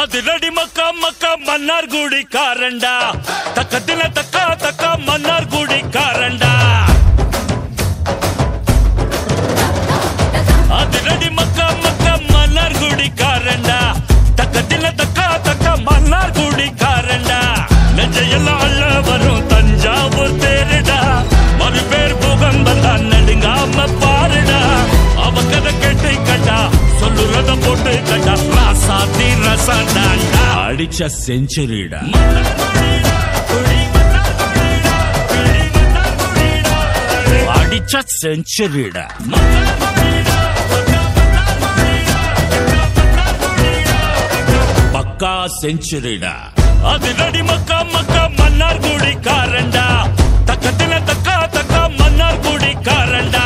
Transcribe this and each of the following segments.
அதிரடி மக்கா மக்கா மன்னார் குடி காரண்டா தக்கத்தில தக்கா தக்கா மன்னார் குடி காரண்டா அதிரடி மக்கா மக்கா மன்னார் குடி காரண்டா தக்கத்தில தக்கா தக்கா மன்னார் குடி காரண்டா நெஞ்சையெல்லாம் அள்ள வரும் சொல்லுறத போட்டு கட்டா ராசாத்தி ரசடாண்டா அடிச்ச செஞ்சுரிடா. அடிச்ச செஞ்சுரிடா. பக்கா செஞ்சுரிடா. அது நடி மக்கா மக்கா மன்னார் குடி காரண்டா தக்கத்தில தக்கா தக்கா மன்னார் குடி காரண்டா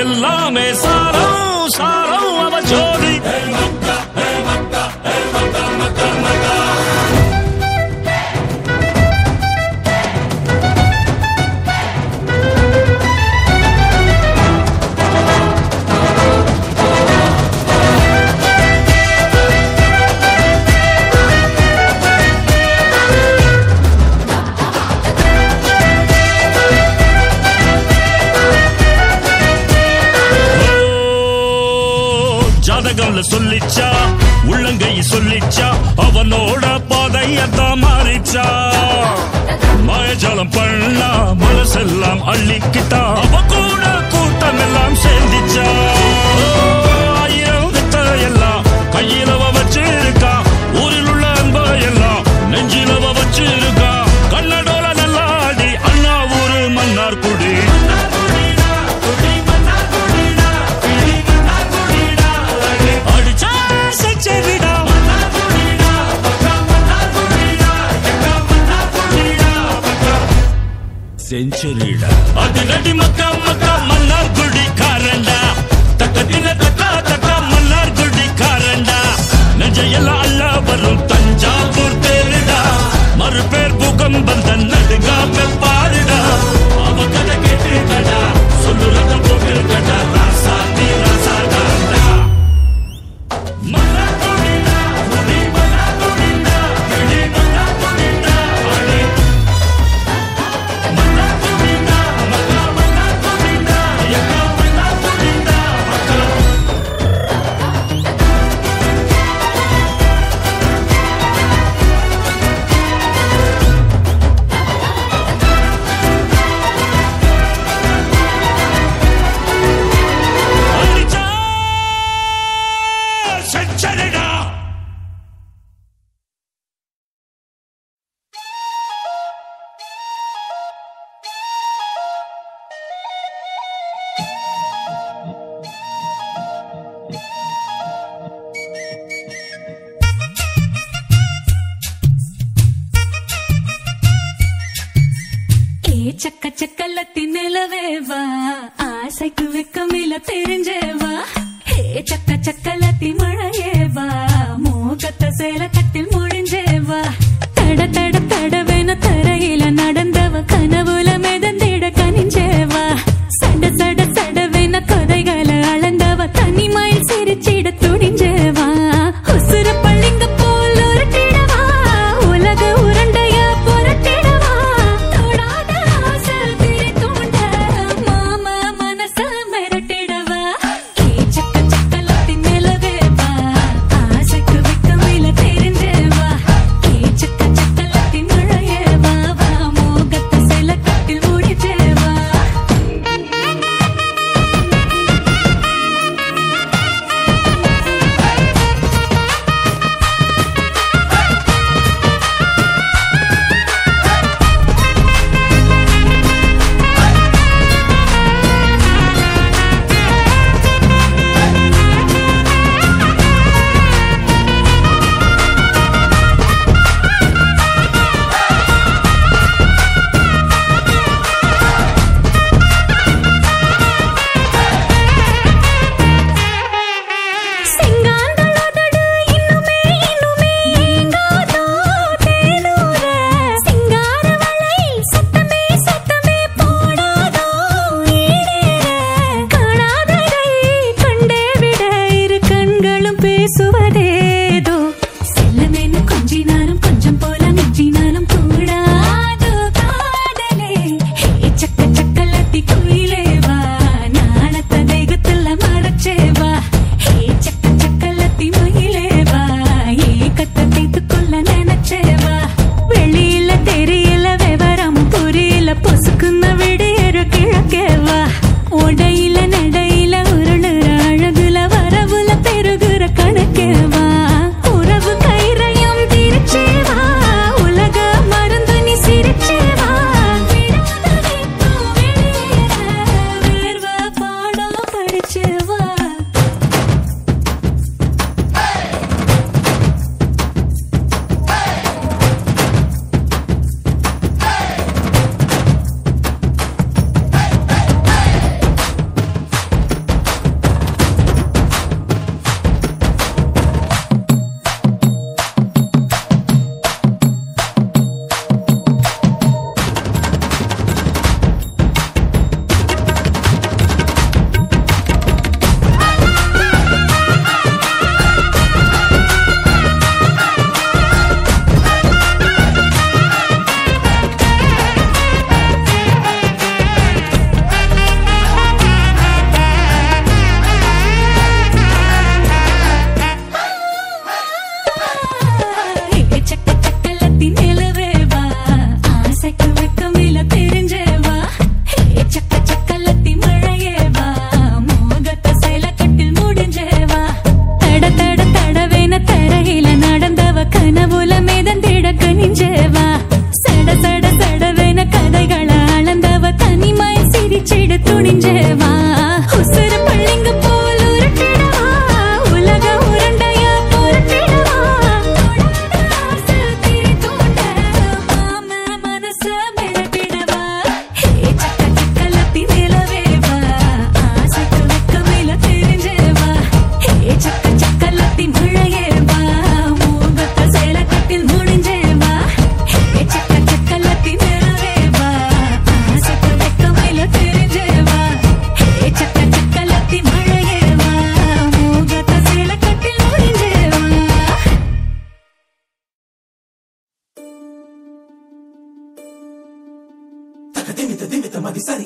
எல்லாமே சாரம் சாரம் மாயஜாலம் பண்ணா மனசெல்லாம் அள்ளிக்கிட்டா செஞ்சுரிடா. அது மக்கா மக்கா மன்னார் குடி காரண்டா தக்கத்தில தக்கா தக்கா மன்னார் குடி காரண்டா நெஞ்சையெல்லாம் அல்ல வரும் தஞ்சாவூர் தேருடா. மறு பூகம்பம் தன் நடுங்காம பாருடா அவ கதை கேட்டு கடா சொல்லுறத போட்டு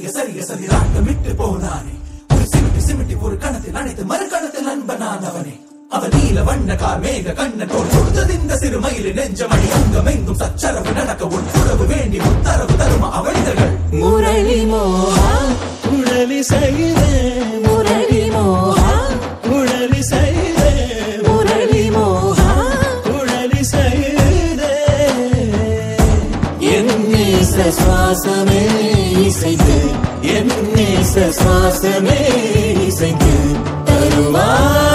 சரிய சரிய சரி ராட்டமிட்டு போனானே. ஒரு சிமிட்டி சிமிட்டி ஒரு கணத்தில் அணைத்து மறு கணத்தில் அன்பனான் அவனே. அவன் நீல வண்ண கார் மேக கண்ண கோல் கொடுத்தது இந்த சிறு மயிலு நெஞ்சமணி. அங்கமெங்கும் சச்சரவு நடக்க உட்புறவு வேண்டி உத்தரவு தரும அவளிதர்கள் முரளி மோகா முரளி செய்தே முரளி மோகா முரளி செய் நேச சுவாசமே இசைத்து என் நேச சுவாசமே இசைத்து தருவார்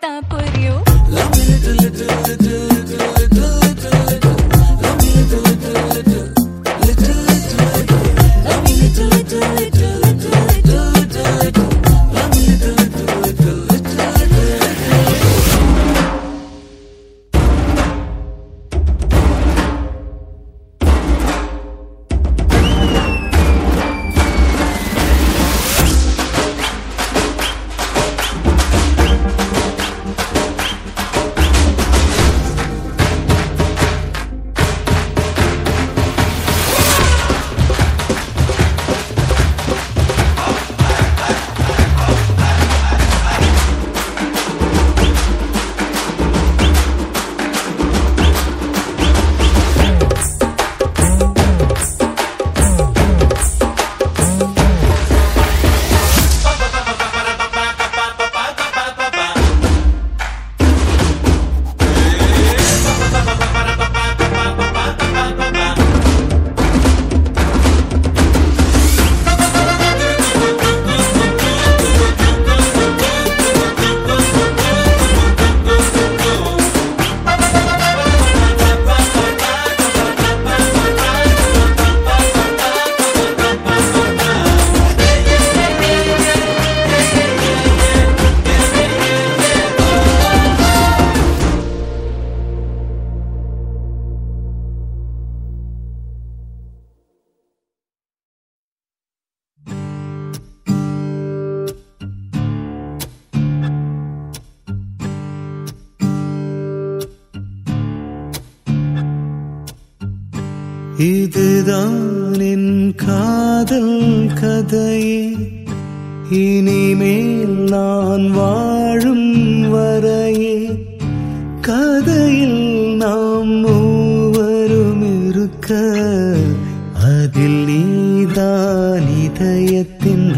Ta இதுதான் என் காதல் கதையே. இனிமேல் நான் வாழும் வரையே. கதையில் நாம் மூவரும் இருக்க அதில் நீதான் இதயத்தின்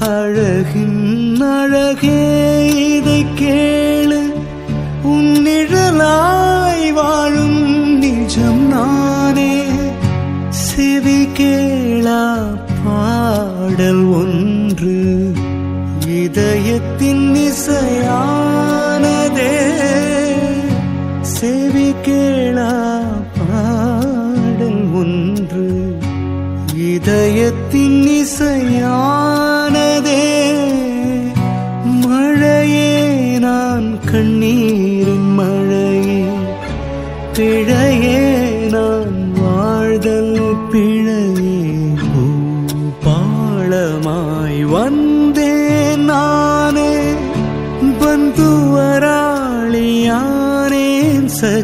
அழகின் அழகே இதை கேளு. உன்னிழலாய் வாழும் நிஜம் நானே. செவி கேளா பாடல் ஒன்று. இதயத்தின் இசையானதே. செவி கேளா பாடல் ஒன்று. இதயத்தின்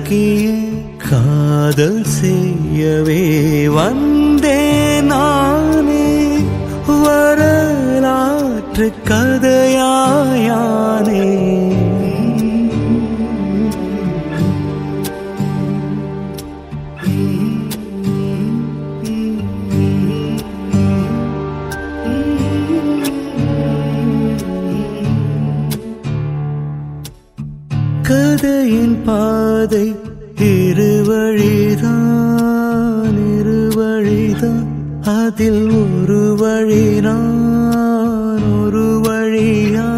பந்துவராளியானேன் காதல் செய்யவே வந்தே நானே. வரலாற்று கதையாயானே. பாதை இருவழிதான் இருவழிதான். அதில் ஒரு வழி நான் ஒரு வழியா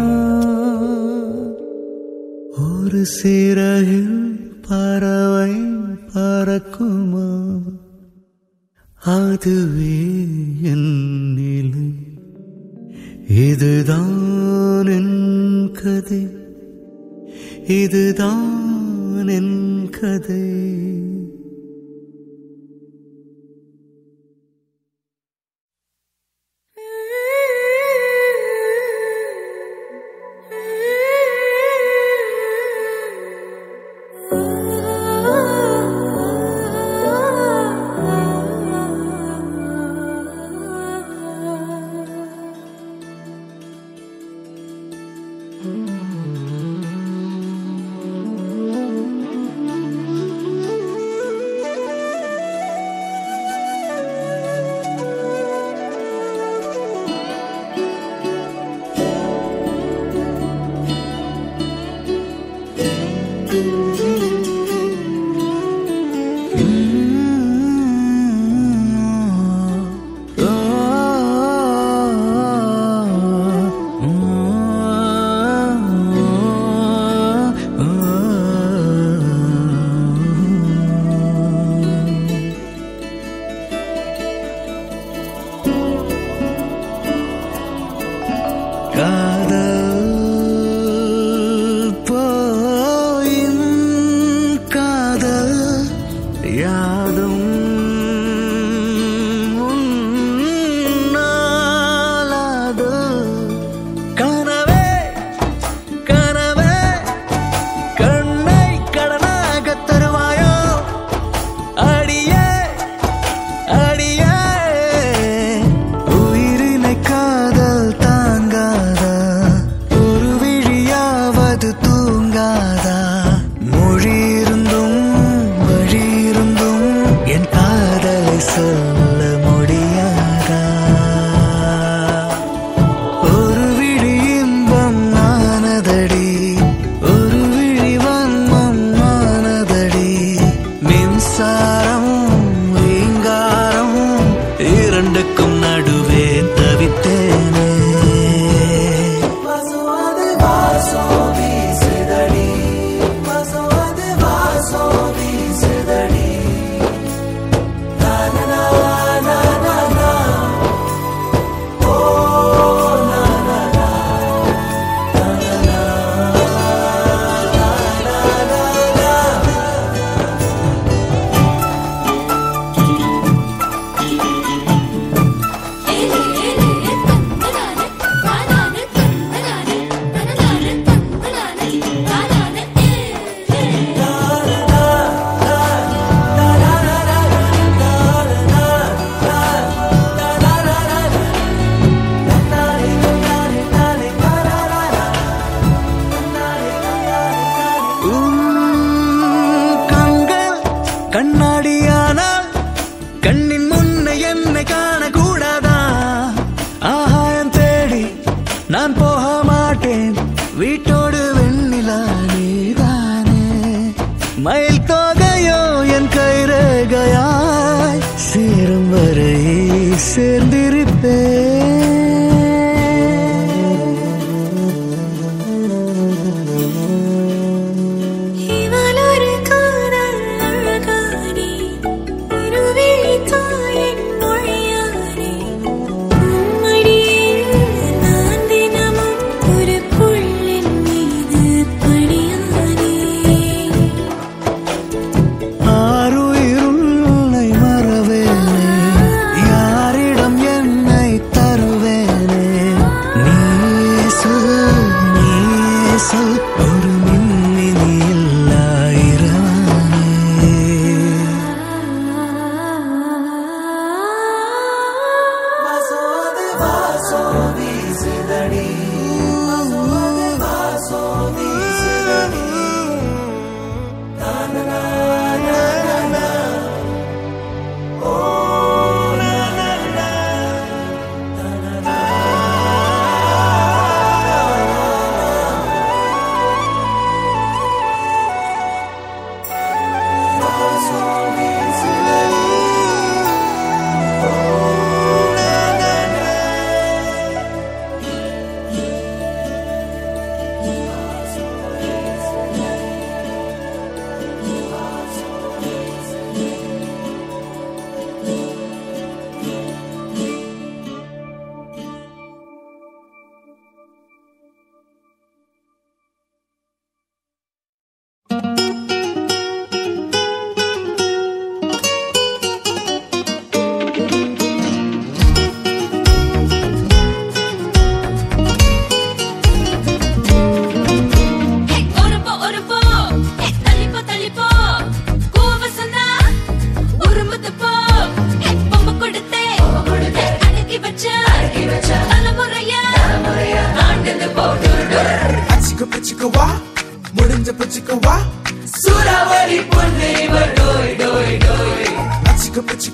ஒரு சிறகில் பறவை பறக்குமா? அதுவே என் நிலை. இதுதான் என் கதை. இதுதான் என் கதை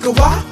Waka.